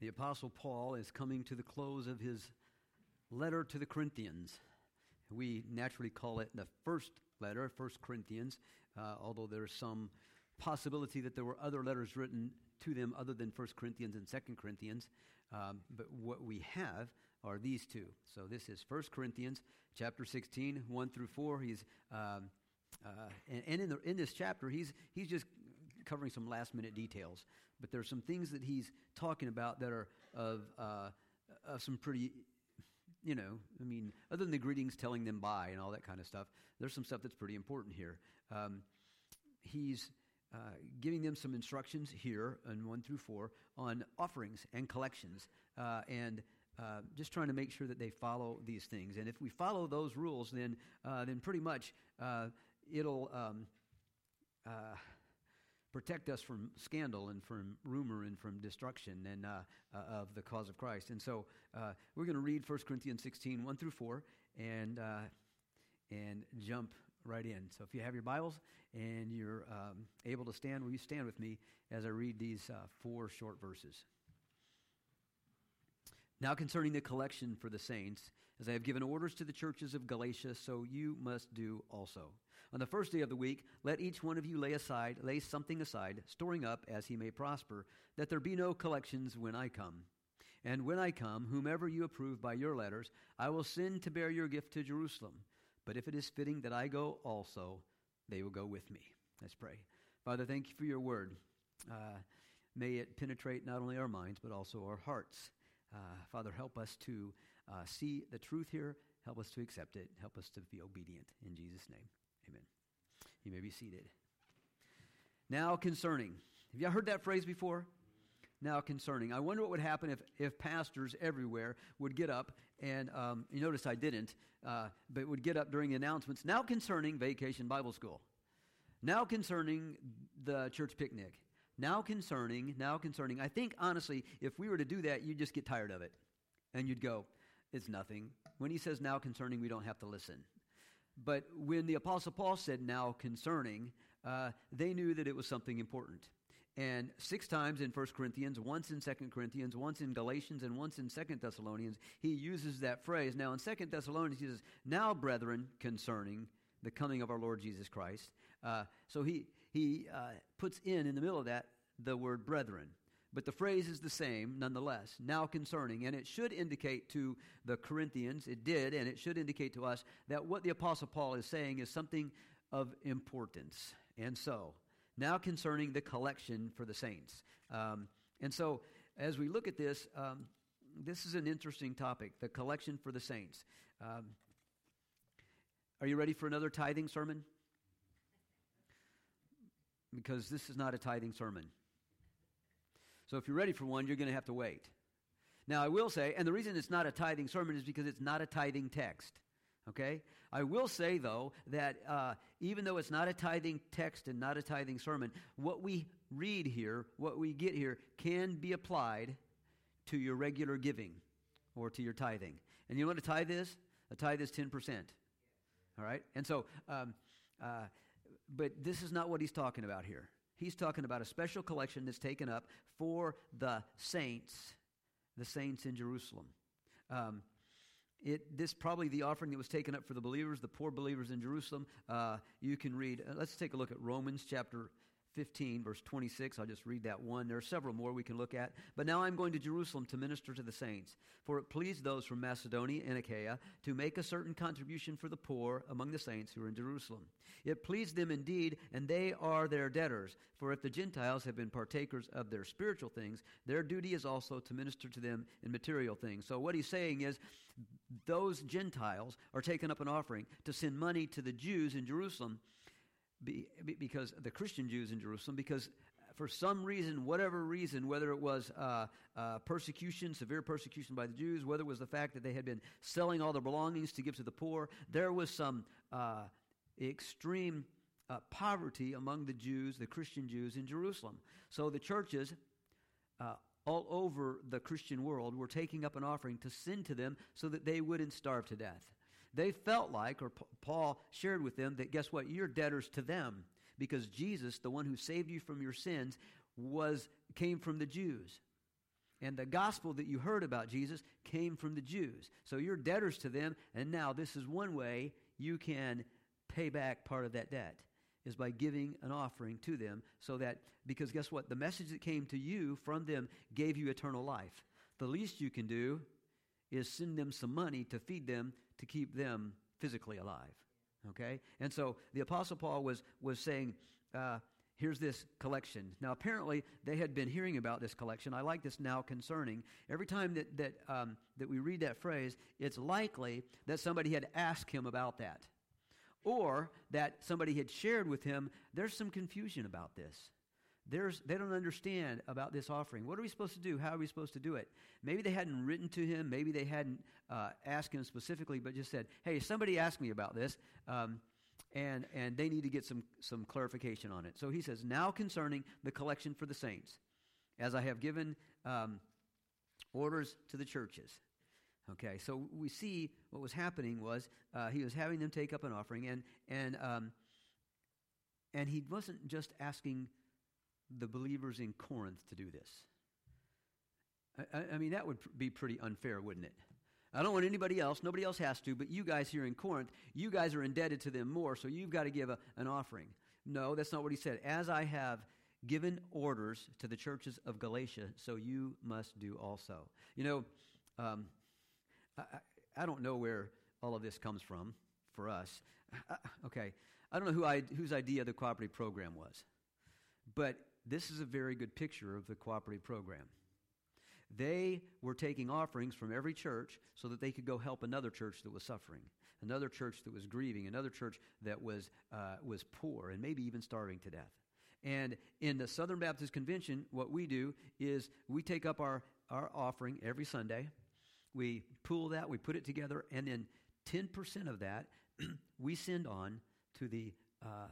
the Apostle Paul is coming to the close of his letter to the Corinthians. We naturally call it the first letter, First Corinthians, uh, although there's some possibility that there were other letters written to them other than First Corinthians and Second Corinthians. Um, but what we have are these two. So this is First Corinthians chapter 16, 1 through 4. He's um, uh, and, and in, the, in this chapter, he's, he's just covering some last minute details. But there's some things that he's talking about that are of, uh, of some pretty, you know, I mean, other than the greetings, telling them bye and all that kind of stuff, there's some stuff that's pretty important here. Um, he's uh, giving them some instructions here in 1 through 4 on offerings and collections uh, and uh, just trying to make sure that they follow these things. And if we follow those rules, then, uh, then pretty much uh, it'll um, uh, protect us from scandal and from rumor and from destruction and of the cause of Christ. And so we're going to read 1 Corinthians 16, 1 through 4, and, and jump right in. So if you have your Bibles and you're um, able to stand, will you stand with me as I read these uh, four short verses? Now, concerning the collection for the saints, as I have given orders to the churches of Galatia, so you must do also. On the first day of the week, let each one of you lay aside, lay something aside, storing up as he may prosper, that there be no collections when I come. And when I come, whomever you approve by your letters, I will send to bear your gift to Jerusalem. But if it is fitting that I go also, they will go with me. Let's pray. Father, thank you for your word. Uh, may it penetrate not only our minds, but also our hearts. Uh, Father, help us to uh, see the truth here. Help us to accept it. Help us to be obedient. In Jesus' name, amen. You may be seated. Now, concerning. Have y'all heard that phrase before? Now, concerning. I wonder what would happen if, if pastors everywhere would get up and um, you notice I didn't, uh, but would get up during the announcements. Now, concerning Vacation Bible School. Now, concerning the church picnic now concerning, now concerning. I think, honestly, if we were to do that, you'd just get tired of it. And you'd go, it's nothing. When he says now concerning, we don't have to listen. But when the Apostle Paul said now concerning, uh, they knew that it was something important. And six times in 1 Corinthians, once in 2 Corinthians, once in Galatians, and once in 2 Thessalonians, he uses that phrase. Now, in 2 Thessalonians, he says, Now, brethren, concerning the coming of our Lord Jesus Christ. Uh, so he, he uh, puts in, in the middle of that, the word brethren. But the phrase is the same nonetheless, now concerning. And it should indicate to the Corinthians, it did, and it should indicate to us that what the Apostle Paul is saying is something of importance. And so, now concerning the collection for the saints. Um, and so, as we look at this, um, this is an interesting topic the collection for the saints. Um, are you ready for another tithing sermon? because this is not a tithing sermon. So if you're ready for one, you're going to have to wait. Now, I will say, and the reason it's not a tithing sermon is because it's not a tithing text. Okay? I will say, though, that uh, even though it's not a tithing text and not a tithing sermon, what we read here, what we get here, can be applied to your regular giving or to your tithing. And you know what a tithe is? A tithe is 10%. All right? And so, um, uh, but this is not what he's talking about here. He's talking about a special collection that's taken up for the saints, the saints in Jerusalem. Um, it, this probably the offering that was taken up for the believers, the poor believers in Jerusalem. Uh, you can read. Uh, let's take a look at Romans chapter 15, verse 26. I'll just read that one. There are several more we can look at. But now I'm going to Jerusalem to minister to the saints. For it pleased those from Macedonia and Achaia to make a certain contribution for the poor among the saints who are in Jerusalem. It pleased them indeed, and they are their debtors. For if the Gentiles have been partakers of their spiritual things, their duty is also to minister to them in material things. So what he's saying is, those Gentiles are taking up an offering to send money to the Jews in Jerusalem be, because the Christian Jews in Jerusalem, because for some reason, whatever reason, whether it was uh, uh, persecution, severe persecution by the Jews, whether it was the fact that they had been selling all their belongings to give to the poor, there was some uh, extreme uh, poverty among the Jews, the Christian Jews in Jerusalem. So the churches uh, all over the Christian world were taking up an offering to send to them so that they wouldn't starve to death. They felt like, or Paul shared with them, that guess what? You're debtors to them because Jesus, the one who saved you from your sins, was came from the Jews. and the gospel that you heard about Jesus came from the Jews. So you're debtors to them, and now this is one way you can pay back part of that debt is by giving an offering to them so that because guess what the message that came to you from them gave you eternal life the least you can do is send them some money to feed them to keep them physically alive okay? And so the apostle paul was was saying uh, here's this collection. Now apparently they had been hearing about this collection. I like this now concerning. Every time that that um, that we read that phrase it's likely that somebody had asked him about that or that somebody had shared with him there's some confusion about this there's, they don't understand about this offering. What are we supposed to do? How are we supposed to do it? Maybe they hadn't written to him. Maybe they hadn't uh, asked him specifically, but just said, hey, somebody asked me about this, um, and, and they need to get some, some clarification on it. So he says, now concerning the collection for the saints, as I have given um, orders to the churches. Okay, so we see what was happening was uh, he was having them take up an offering, and and um, and he wasn't just asking the believers in Corinth to do this. I, I, mean, that would be pretty unfair, wouldn't it? I don't want anybody else. Nobody else has to, but you guys here in Corinth, you guys are indebted to them more, so you've got to give a, an offering. No, that's not what he said. As I have given orders to the churches of Galatia, so you must do also. You know, um, I, I, don't know where all of this comes from for us. I, okay, I don't know who I, whose idea the cooperative program was, but this is a very good picture of the cooperative program. They were taking offerings from every church so that they could go help another church that was suffering, another church that was grieving, another church that was, uh, was poor and maybe even starving to death. And in the Southern Baptist Convention, what we do is we take up our, our offering every Sunday. We pool that, we put it together, and then 10% of that we send on to the uh,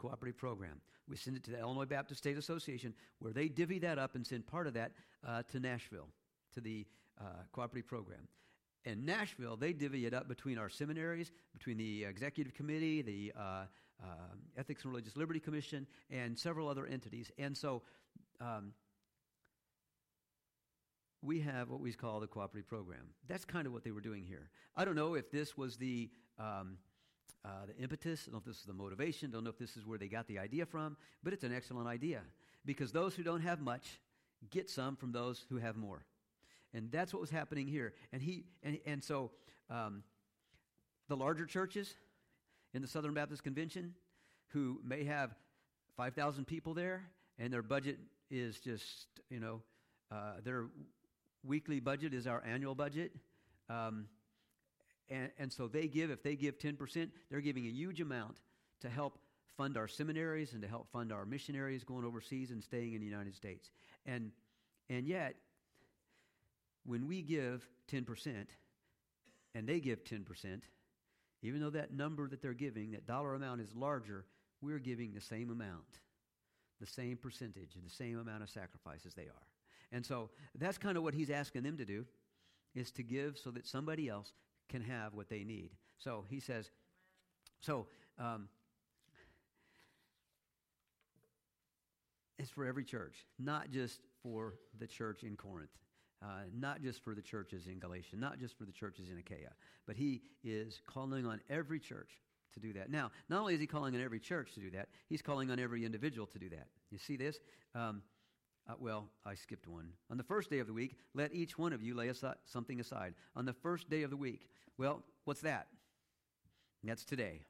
cooperative program. We send it to the Illinois Baptist State Association, where they divvy that up and send part of that uh, to Nashville, to the uh, cooperative program. In Nashville, they divvy it up between our seminaries, between the executive committee, the uh, uh Ethics and Religious Liberty Commission, and several other entities. And so um, we have what we call the cooperative program. That's kind of what they were doing here. I don't know if this was the um, uh, the impetus. I don't know if this is the motivation. Don't know if this is where they got the idea from, but it's an excellent idea because those who don't have much get some from those who have more, and that's what was happening here. And he and and so um, the larger churches in the Southern Baptist Convention, who may have five thousand people there, and their budget is just you know uh, their weekly budget is our annual budget. Um, and, and so they give, if they give 10%, they're giving a huge amount to help fund our seminaries and to help fund our missionaries going overseas and staying in the United States. And, and yet, when we give 10% and they give 10%, even though that number that they're giving, that dollar amount is larger, we're giving the same amount, the same percentage, and the same amount of sacrifice as they are. And so that's kind of what he's asking them to do, is to give so that somebody else can have what they need. So he says, so um, it's for every church, not just for the church in Corinth. Uh, not just for the churches in Galatia, not just for the churches in Achaia, but he is calling on every church to do that. Now, not only is he calling on every church to do that, he's calling on every individual to do that. You see this? Um, uh, well, I skipped one. On the first day of the week, let each one of you lay aside, something aside. On the first day of the week. Well, what's that? That's today.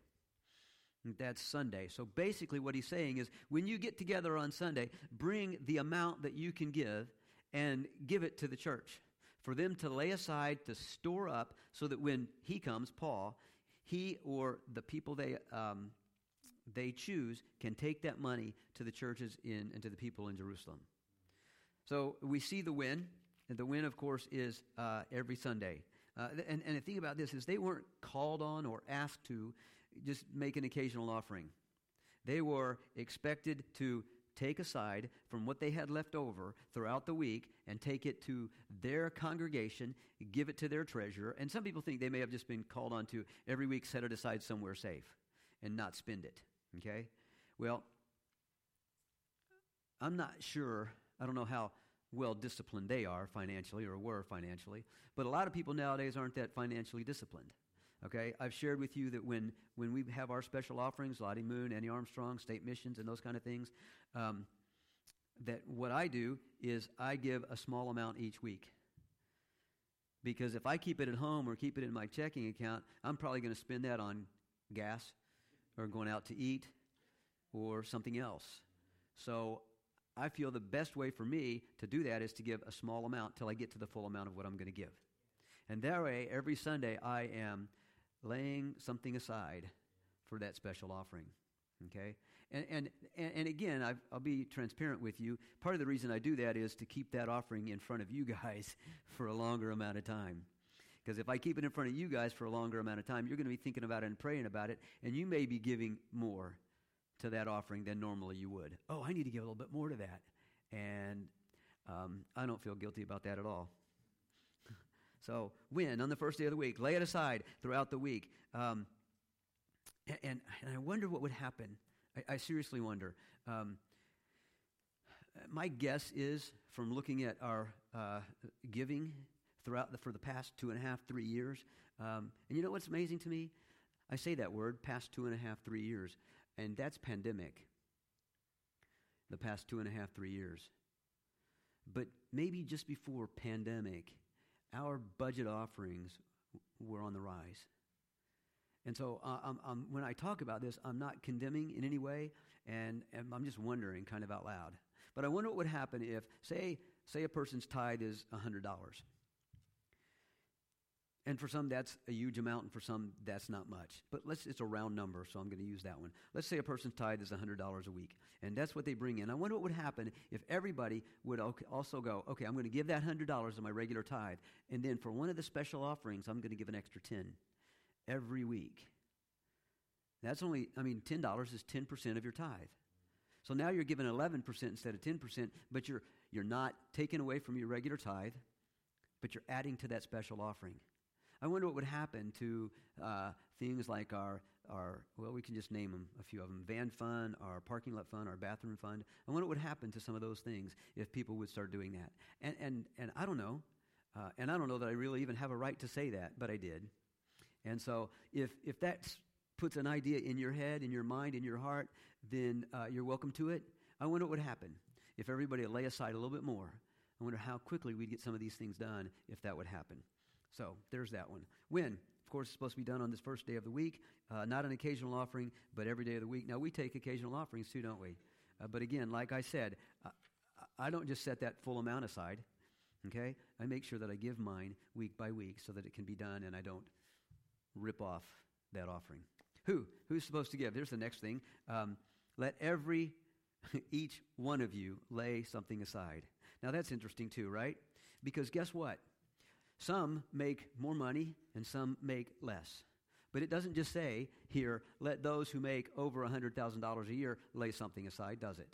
That's Sunday. So basically, what he's saying is when you get together on Sunday, bring the amount that you can give and give it to the church for them to lay aside to store up so that when he comes, Paul, he or the people they um, they choose can take that money to the churches in and to the people in Jerusalem. So we see the win, and the win, of course, is uh, every Sunday. Uh, and, and the thing about this is they weren't called on or asked to just make an occasional offering. They were expected to take aside from what they had left over throughout the week and take it to their congregation, give it to their treasurer. And some people think they may have just been called on to every week set it aside somewhere safe and not spend it. Okay? Well, I'm not sure I don't know how well disciplined they are financially or were financially. But a lot of people nowadays aren't that financially disciplined. Okay, I've shared with you that when, when we have our special offerings, Lottie Moon, Annie Armstrong, state missions, and those kind of things, um, that what I do is I give a small amount each week. Because if I keep it at home or keep it in my checking account, I'm probably going to spend that on gas or going out to eat or something else. So I feel the best way for me to do that is to give a small amount till I get to the full amount of what I'm going to give. And that way, every Sunday, I am laying something aside for that special offering. Okay? And, and, and again, i will be transparent with you. Part of the reason I do that is to keep that offering in front of you guys for a longer amount of time. Because if I keep it in front of you guys for a longer amount of time, you're going to be thinking about it and praying about it, and you may be giving more to that offering than normally you would. Oh, I need to give a little bit more to that. And um, I don't feel guilty about that at all. so, when? On the first day of the week. Lay it aside throughout the week. Um, and, and, I wonder what would happen. I, I seriously wonder. Um, my guess is from looking at our uh, giving throughout the, for the past two and a half, three years. Um, and you know what's amazing to me? I say that word, past two and a half, three years and that's pandemic, the past two and a half, three years. But maybe just before pandemic, our budget offerings were on the rise. And so uh, I'm, I'm, when I talk about this, I'm not condemning in any way, and, and I'm just wondering kind of out loud. But I wonder what would happen if, say, say a person's tithe is $100. And for some, that's a huge amount, and for some, that's not much. But let's, it's a round number, so I'm going to use that one. Let's say a person's tithe is $100 a week, and that's what they bring in. I wonder what would happen if everybody would also go, okay, I'm going to give that $100 of my regular tithe, and then for one of the special offerings, I'm going to give an extra 10 every week. That's only, I mean, $10 is 10% of your tithe. So now you're giving 11% instead of 10%, but you're, you're not taking away from your regular tithe, but you're adding to that special offering. I wonder what would happen to uh, things like our, our, well, we can just name them, a few of them van fund, our parking lot fund, our bathroom fund. I wonder what would happen to some of those things if people would start doing that. And, and, and I don't know. Uh, and I don't know that I really even have a right to say that, but I did. And so if, if that puts an idea in your head, in your mind, in your heart, then uh, you're welcome to it. I wonder what would happen if everybody lay aside a little bit more. I wonder how quickly we'd get some of these things done if that would happen. So there's that one. When? Of course, it's supposed to be done on this first day of the week, uh, not an occasional offering, but every day of the week. Now, we take occasional offerings too, don't we? Uh, but again, like I said, uh, I don't just set that full amount aside, okay? I make sure that I give mine week by week so that it can be done and I don't rip off that offering. Who? Who's supposed to give? Here's the next thing. Um, let every, each one of you lay something aside. Now, that's interesting too, right? Because guess what? Some make more money and some make less. But it doesn't just say here, let those who make over $100,000 a year lay something aside, does it?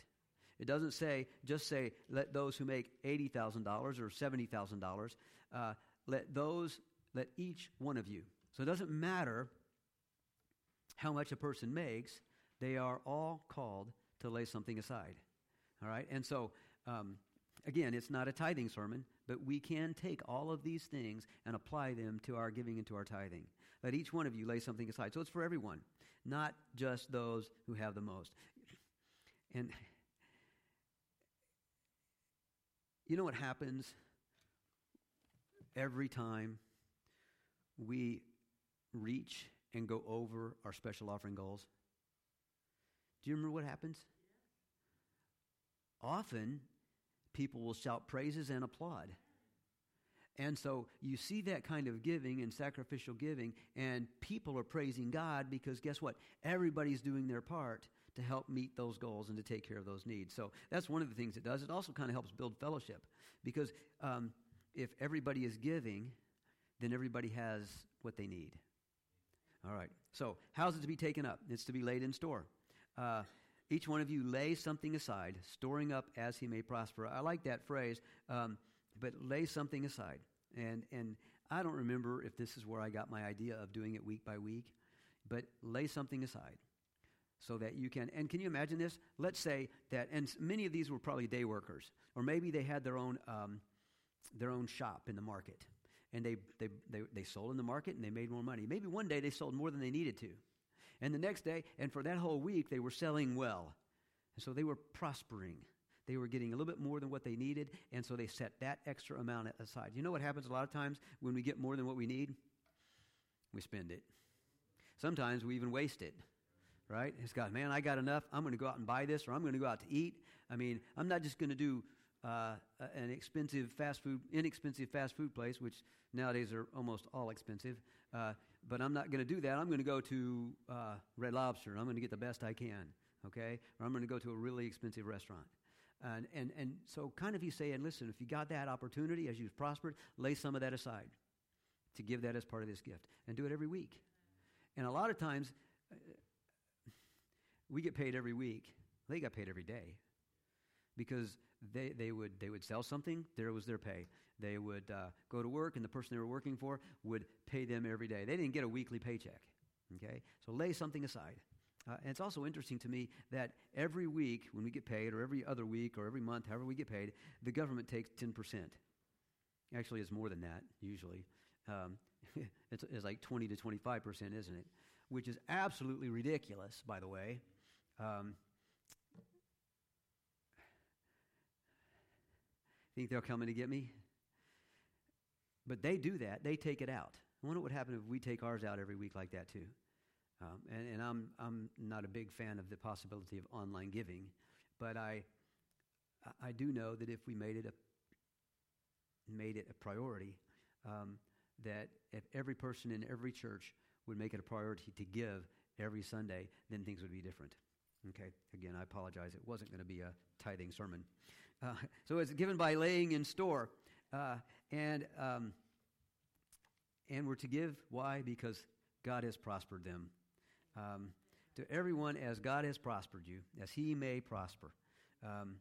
It doesn't say, just say, let those who make $80,000 or $70,000, uh, let those, let each one of you. So it doesn't matter how much a person makes, they are all called to lay something aside. All right? And so, um, again, it's not a tithing sermon, but we can take all of these things and apply them to our giving and to our tithing. Let each one of you lay something aside. So it's for everyone, not just those who have the most. And you know what happens every time we reach and go over our special offering goals? Do you remember what happens? Often people will shout praises and applaud. And so you see that kind of giving and sacrificial giving, and people are praising God because guess what? Everybody's doing their part to help meet those goals and to take care of those needs. So that's one of the things it does. It also kind of helps build fellowship because um, if everybody is giving, then everybody has what they need. All right. So how's it to be taken up? It's to be laid in store. Uh, each one of you lay something aside, storing up as he may prosper. I like that phrase, um, but lay something aside. And, and I don't remember if this is where I got my idea of doing it week by week, but lay something aside. so that you can. And can you imagine this? Let's say that, and many of these were probably day workers, or maybe they had their own um, their own shop in the market, and they, they they they sold in the market and they made more money. Maybe one day they sold more than they needed to, and the next day, and for that whole week they were selling well, and so they were prospering. They were getting a little bit more than what they needed, and so they set that extra amount aside. You know what happens a lot of times when we get more than what we need? We spend it. Sometimes we even waste it right? It's got, man, I got enough. I'm going to go out and buy this, or I'm going to go out to eat. I mean, I'm not just going to do uh, an expensive fast food, inexpensive fast food place, which nowadays are almost all expensive. Uh, but I'm not going to do that. I'm going to go to uh, Red Lobster, I'm going to get the best I can, okay? Or I'm going to go to a really expensive restaurant. And, and, and so, kind of, he's saying, listen, if you got that opportunity as you've prospered, lay some of that aside to give that as part of this gift and do it every week. And a lot of times, we get paid every week. They got paid every day because they, they, would, they would sell something, there was their pay. They would uh, go to work, and the person they were working for would pay them every day. They didn't get a weekly paycheck. Okay? So lay something aside. Uh, and it's also interesting to me that every week when we get paid, or every other week, or every month, however we get paid, the government takes 10%. Actually, it's more than that, usually. Um, it's, it's like 20 to 25%, isn't it? Which is absolutely ridiculous, by the way. Um, think they're coming to get me? But they do that. They take it out. I wonder what would happen if we take ours out every week like that too. Um, and, and I'm I'm not a big fan of the possibility of online giving, but I I do know that if we made it a made it a priority, um, that if every person in every church would make it a priority to give every Sunday, then things would be different. Okay, again, I apologize. It wasn't going to be a tithing sermon. Uh, so it's given by laying in store. Uh, and, um, and we're to give. Why? Because God has prospered them. Um, to everyone as God has prospered you, as he may prosper. Um,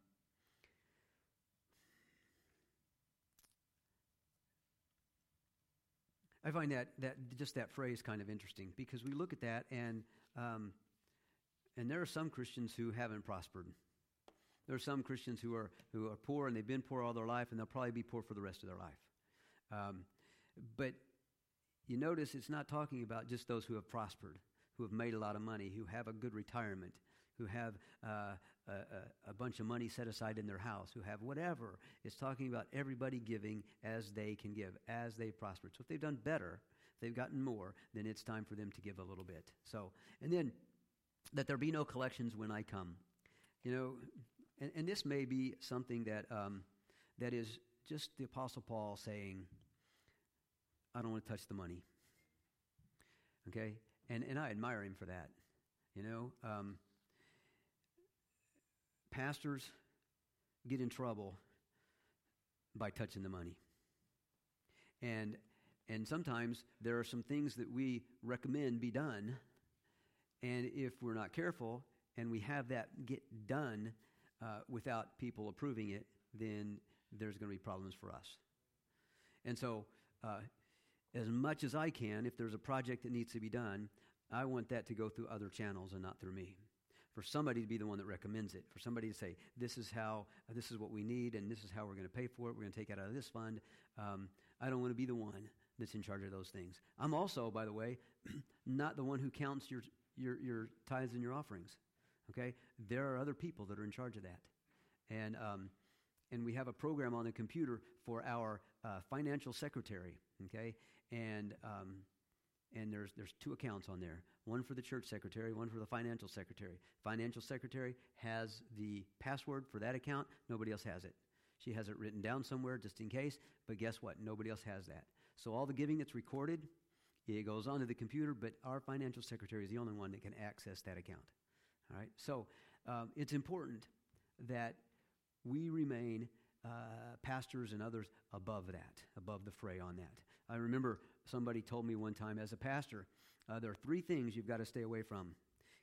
I find that, that just that phrase kind of interesting because we look at that and um, and there are some Christians who haven't prospered. There are some Christians who are, who are poor and they've been poor all their life and they'll probably be poor for the rest of their life. Um, but you notice it's not talking about just those who have prospered, who have made a lot of money, who have a good retirement, who have uh, a, a, bunch of money set aside in their house, who have whatever. It's talking about everybody giving as they can give, as they've prospered. So if they've done better, if they've gotten more, then it's time for them to give a little bit. So, and then that there be no collections when I come. You know, and, and this may be something that, um, that is just the Apostle Paul saying, I don't want to touch the money. Okay? And, and I admire him for that. You know, um, pastors get in trouble by touching the money. And, and sometimes there are some things that we recommend be done and if we're not careful and we have that get done uh, without people approving it, then there's going to be problems for us. And so, uh, as much as I can, if there's a project that needs to be done, I want that to go through other channels and not through me. For somebody to be the one that recommends it, for somebody to say, this is how, this is what we need, and this is how we're going to pay for it, we're going to take it out of this fund. Um, I don't want to be the one that's in charge of those things. I'm also, by the way, not the one who counts your, your, your tithes and your offerings. Okay? There are other people that are in charge of that. And, um, and we have a program on the computer for our uh, financial secretary. Okay? And, um, and there's, there's two accounts on there one for the church secretary, one for the financial secretary. Financial secretary has the password for that account, nobody else has it. She has it written down somewhere just in case, but guess what? Nobody else has that. So all the giving that's recorded it goes onto the computer, but our financial secretary is the only one that can access that account. All right? So um, it's important that we remain uh, pastors and others above that, above the fray on that. I remember somebody told me one time as a pastor, uh, there are three things you've got to stay away from.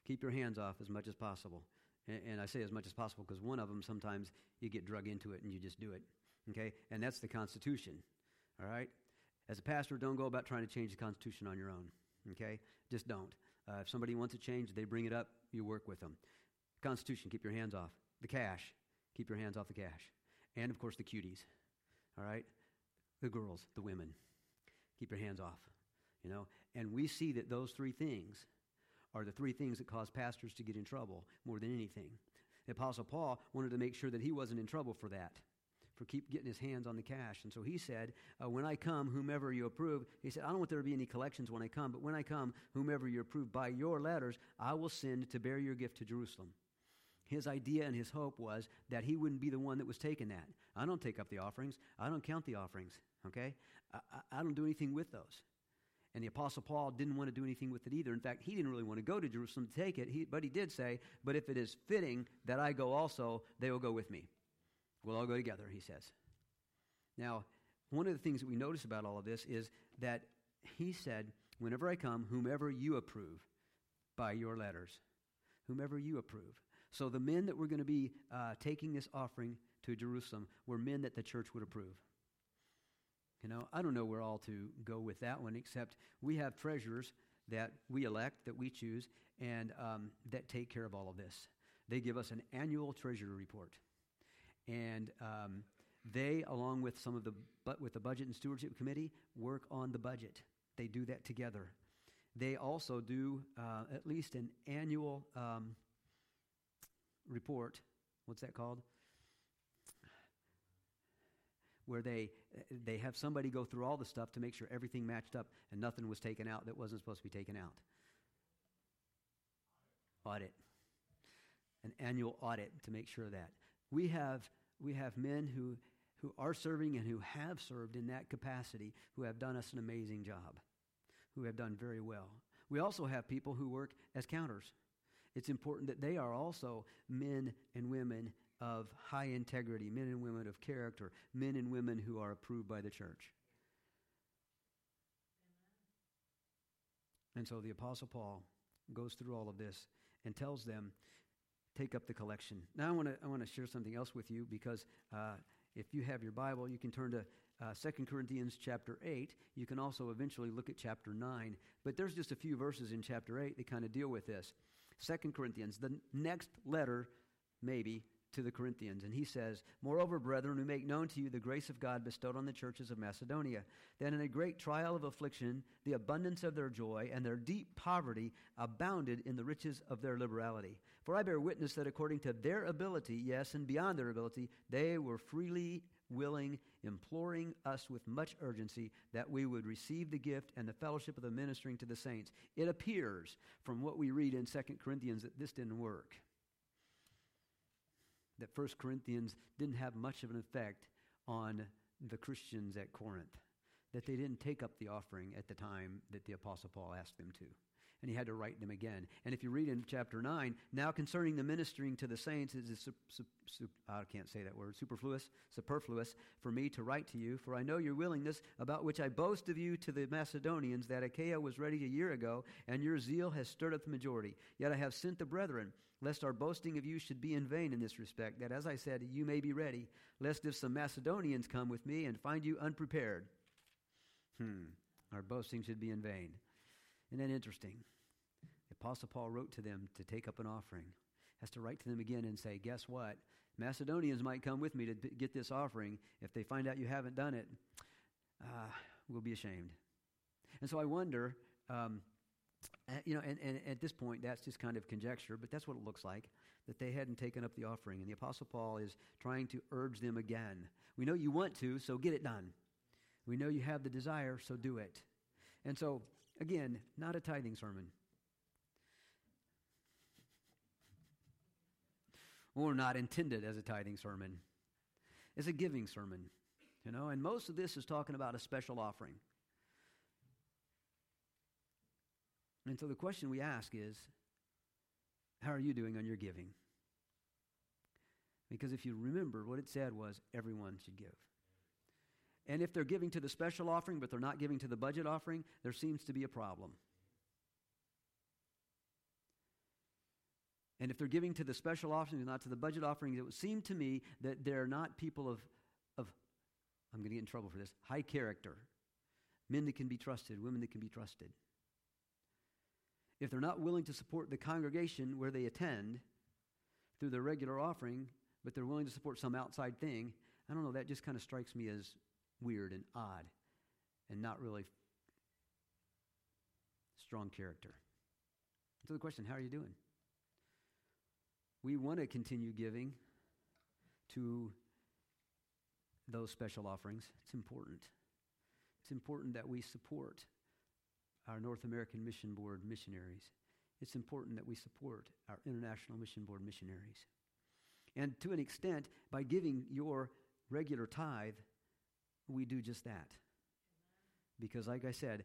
Keep your hands off as much as possible. And, and I say as much as possible because one of them sometimes you get drug into it and you just do it. Okay? And that's the Constitution. All right? As a pastor, don't go about trying to change the Constitution on your own. Okay? Just don't. Uh, if somebody wants a change, they bring it up, you work with them. Constitution, keep your hands off. The cash, keep your hands off the cash. And of course, the cuties, all right? The girls, the women, keep your hands off, you know? And we see that those three things are the three things that cause pastors to get in trouble more than anything. The Apostle Paul wanted to make sure that he wasn't in trouble for that, for keep getting his hands on the cash. And so he said, uh, When I come, whomever you approve, he said, I don't want there to be any collections when I come, but when I come, whomever you approve by your letters, I will send to bear your gift to Jerusalem. His idea and his hope was that he wouldn't be the one that was taking that. I don't take up the offerings. I don't count the offerings, okay? I, I, don't do anything with those. And the Apostle Paul didn't want to do anything with it either. In fact, he didn't really want to go to Jerusalem to take it, he, but he did say, But if it is fitting that I go also, they will go with me. We'll all go together, he says. Now, one of the things that we notice about all of this is that he said, Whenever I come, whomever you approve by your letters, whomever you approve. So the men that were going to be uh, taking this offering to Jerusalem were men that the church would approve. You know, I don't know where all to go with that one, except we have treasurers that we elect, that we choose, and um, that take care of all of this. They give us an annual treasury report, and um, they, along with some of the but with the budget and stewardship committee, work on the budget. They do that together. They also do uh, at least an annual um, report. What's that called? where they they have somebody go through all the stuff to make sure everything matched up and nothing was taken out that wasn't supposed to be taken out. Audit. An annual audit to make sure that. We have we have men who who are serving and who have served in that capacity who have done us an amazing job. Who have done very well. We also have people who work as counters. It's important that they are also men and women of high integrity, men and women of character, men and women who are approved by the church. And so the Apostle Paul goes through all of this and tells them, take up the collection. Now I want to I want to share something else with you because uh, if you have your Bible, you can turn to uh, 2 Corinthians chapter 8. You can also eventually look at chapter 9. But there's just a few verses in chapter 8 that kind of deal with this. 2 Corinthians, the next letter, maybe, to the Corinthians. And he says, Moreover, brethren, we make known to you the grace of God bestowed on the churches of Macedonia, that in a great trial of affliction, the abundance of their joy and their deep poverty abounded in the riches of their liberality. For I bear witness that according to their ability, yes, and beyond their ability, they were freely willing, imploring us with much urgency that we would receive the gift and the fellowship of the ministering to the saints. It appears from what we read in 2 Corinthians that this didn't work that 1 Corinthians didn't have much of an effect on the Christians at Corinth, that they didn't take up the offering at the time that the Apostle Paul asked them to. And he had to write them again. And if you read in chapter 9, now concerning the ministering to the saints, is su- su- su- I can't say that word, superfluous, superfluous for me to write to you, for I know your willingness, about which I boast of you to the Macedonians, that Achaia was ready a year ago, and your zeal has stirred up the majority. Yet I have sent the brethren lest our boasting of you should be in vain in this respect, that as I said, you may be ready, lest if some Macedonians come with me and find you unprepared, hmm, our boasting should be in vain. Isn't that interesting? Apostle Paul wrote to them to take up an offering, has to write to them again and say, guess what? Macedonians might come with me to get this offering. If they find out you haven't done it, uh, we'll be ashamed. And so I wonder. Um, uh, you know, and, and at this point, that's just kind of conjecture, but that's what it looks like that they hadn't taken up the offering. And the Apostle Paul is trying to urge them again. We know you want to, so get it done. We know you have the desire, so do it. And so, again, not a tithing sermon. Or not intended as a tithing sermon. It's a giving sermon, you know, and most of this is talking about a special offering. And so the question we ask is how are you doing on your giving? Because if you remember, what it said was everyone should give. And if they're giving to the special offering, but they're not giving to the budget offering, there seems to be a problem. And if they're giving to the special offerings, not to the budget offerings, it would seem to me that they're not people of, of I'm going to get in trouble for this, high character. Men that can be trusted, women that can be trusted. if they're not willing to support the congregation where they attend through their regular offering, but they're willing to support some outside thing, I don't know, that just kind of strikes me as weird and odd and not really strong character. So the question, how are you doing? We want to continue giving to those special offerings. It's important. It's important that we support our North American Mission Board missionaries. It's important that we support our International Mission Board missionaries. And to an extent, by giving your regular tithe, we do just that. Because, like I said,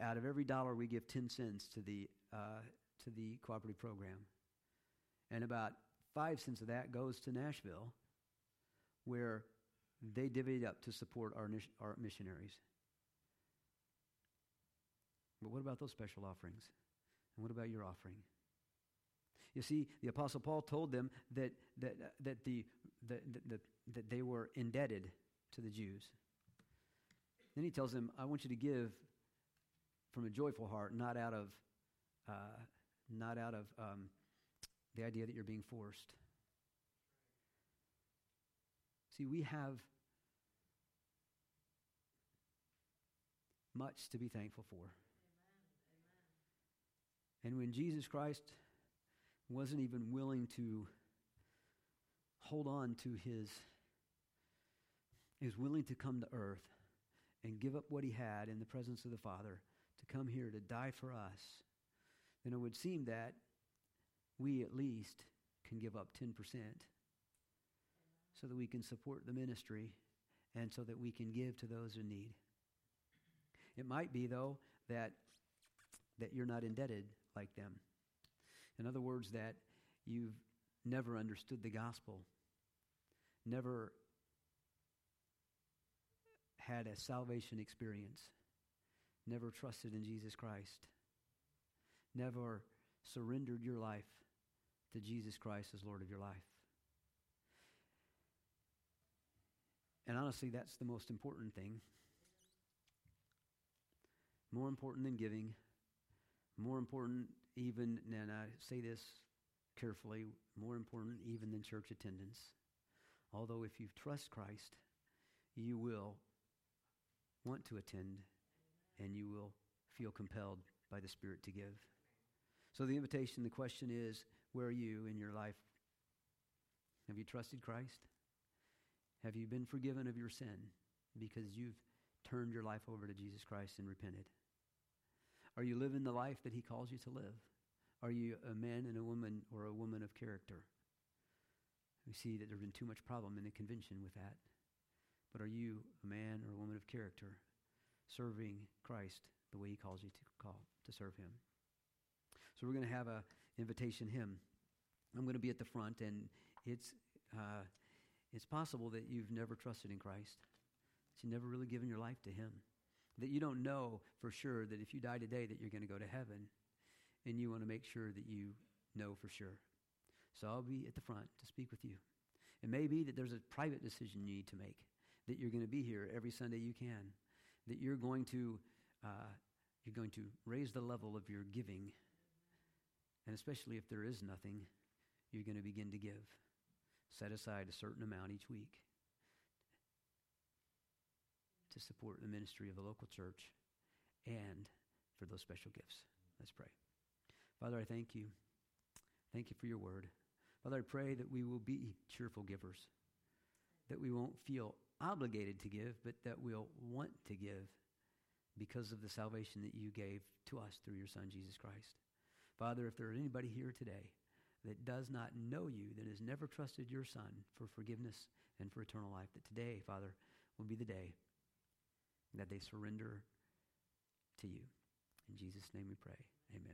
out of every dollar, we give 10 cents to the, uh, to the cooperative program. And about five cents of that goes to Nashville, where they divvy it up to support our, our missionaries. But what about those special offerings? And what about your offering? You see, the Apostle Paul told them that, that, that, the, that, that, that they were indebted to the Jews. Then he tells them, I want you to give from a joyful heart, not out of, uh, not out of um, the idea that you're being forced. See, we have much to be thankful for. And when Jesus Christ wasn't even willing to hold on to his, was willing to come to earth and give up what he had in the presence of the Father to come here to die for us, then it would seem that we at least can give up 10% so that we can support the ministry and so that we can give to those in need. It might be, though, that, that you're not indebted like them. In other words, that you've never understood the gospel, never had a salvation experience, never trusted in Jesus Christ, never surrendered your life to Jesus Christ as Lord of your life. And honestly, that's the most important thing. More important than giving, more important even, and I say this carefully, more important even than church attendance. Although if you trust Christ, you will want to attend and you will feel compelled by the Spirit to give. So the invitation, the question is, where are you in your life? Have you trusted Christ? Have you been forgiven of your sin because you've turned your life over to Jesus Christ and repented? Are you living the life that He calls you to live? Are you a man and a woman or a woman of character? We see that there's been too much problem in the convention with that. But are you a man or a woman of character serving Christ the way He calls you to call to serve Him? So we're going to have a invitation hymn. I'm going to be at the front, and it's uh, it's possible that you've never trusted in Christ, that you've never really given your life to Him that you don't know for sure that if you die today that you're going to go to heaven and you want to make sure that you know for sure so i'll be at the front to speak with you it may be that there's a private decision you need to make that you're going to be here every sunday you can that you're going to uh, you're going to raise the level of your giving and especially if there is nothing you're going to begin to give set aside a certain amount each week to support the ministry of the local church and for those special gifts. Let's pray. Father, I thank you. Thank you for your word. Father, I pray that we will be cheerful givers, that we won't feel obligated to give, but that we'll want to give because of the salvation that you gave to us through your Son, Jesus Christ. Father, if there is anybody here today that does not know you, that has never trusted your Son for forgiveness and for eternal life, that today, Father, will be the day that they surrender to you. In Jesus' name we pray. Amen.